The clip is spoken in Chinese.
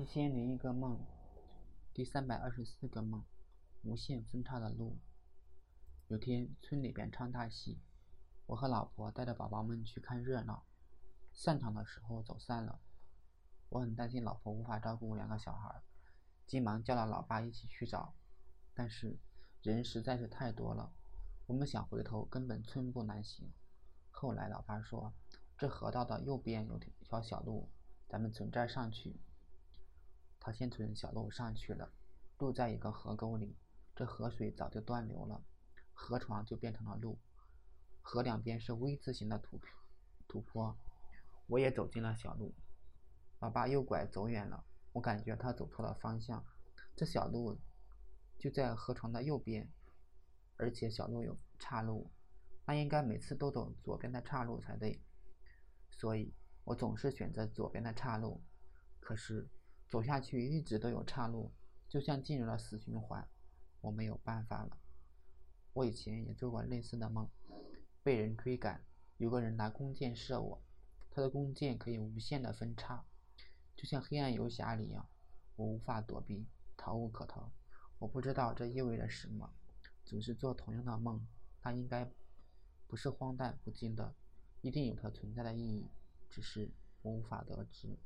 一千零一个梦，第三百二十四个梦，无限分叉的路。有天村里边唱大戏，我和老婆带着宝宝们去看热闹。散场的时候走散了，我很担心老婆无法照顾两个小孩，急忙叫了老爸一起去找。但是人实在是太多了，我们想回头根本寸步难行。后来老爸说：“这河道的右边有条小路，咱们从这儿上去。”他先从小路上去了，路在一个河沟里，这河水早就断流了，河床就变成了路。河两边是 V 字形的土土坡，我也走进了小路。老爸右拐走远了，我感觉他走错了方向。这小路就在河床的右边，而且小路有岔路，那应该每次都走左边的岔路才对，所以我总是选择左边的岔路。可是。走下去一直都有岔路，就像进入了死循环。我没有办法了。我以前也做过类似的梦，被人追赶，有个人拿弓箭射我，他的弓箭可以无限的分叉，就像黑暗游侠里一样，我无法躲避，逃无可逃。我不知道这意味着什么，总是做同样的梦，它应该不是荒诞不经的，一定有它存在的意义，只是我无法得知。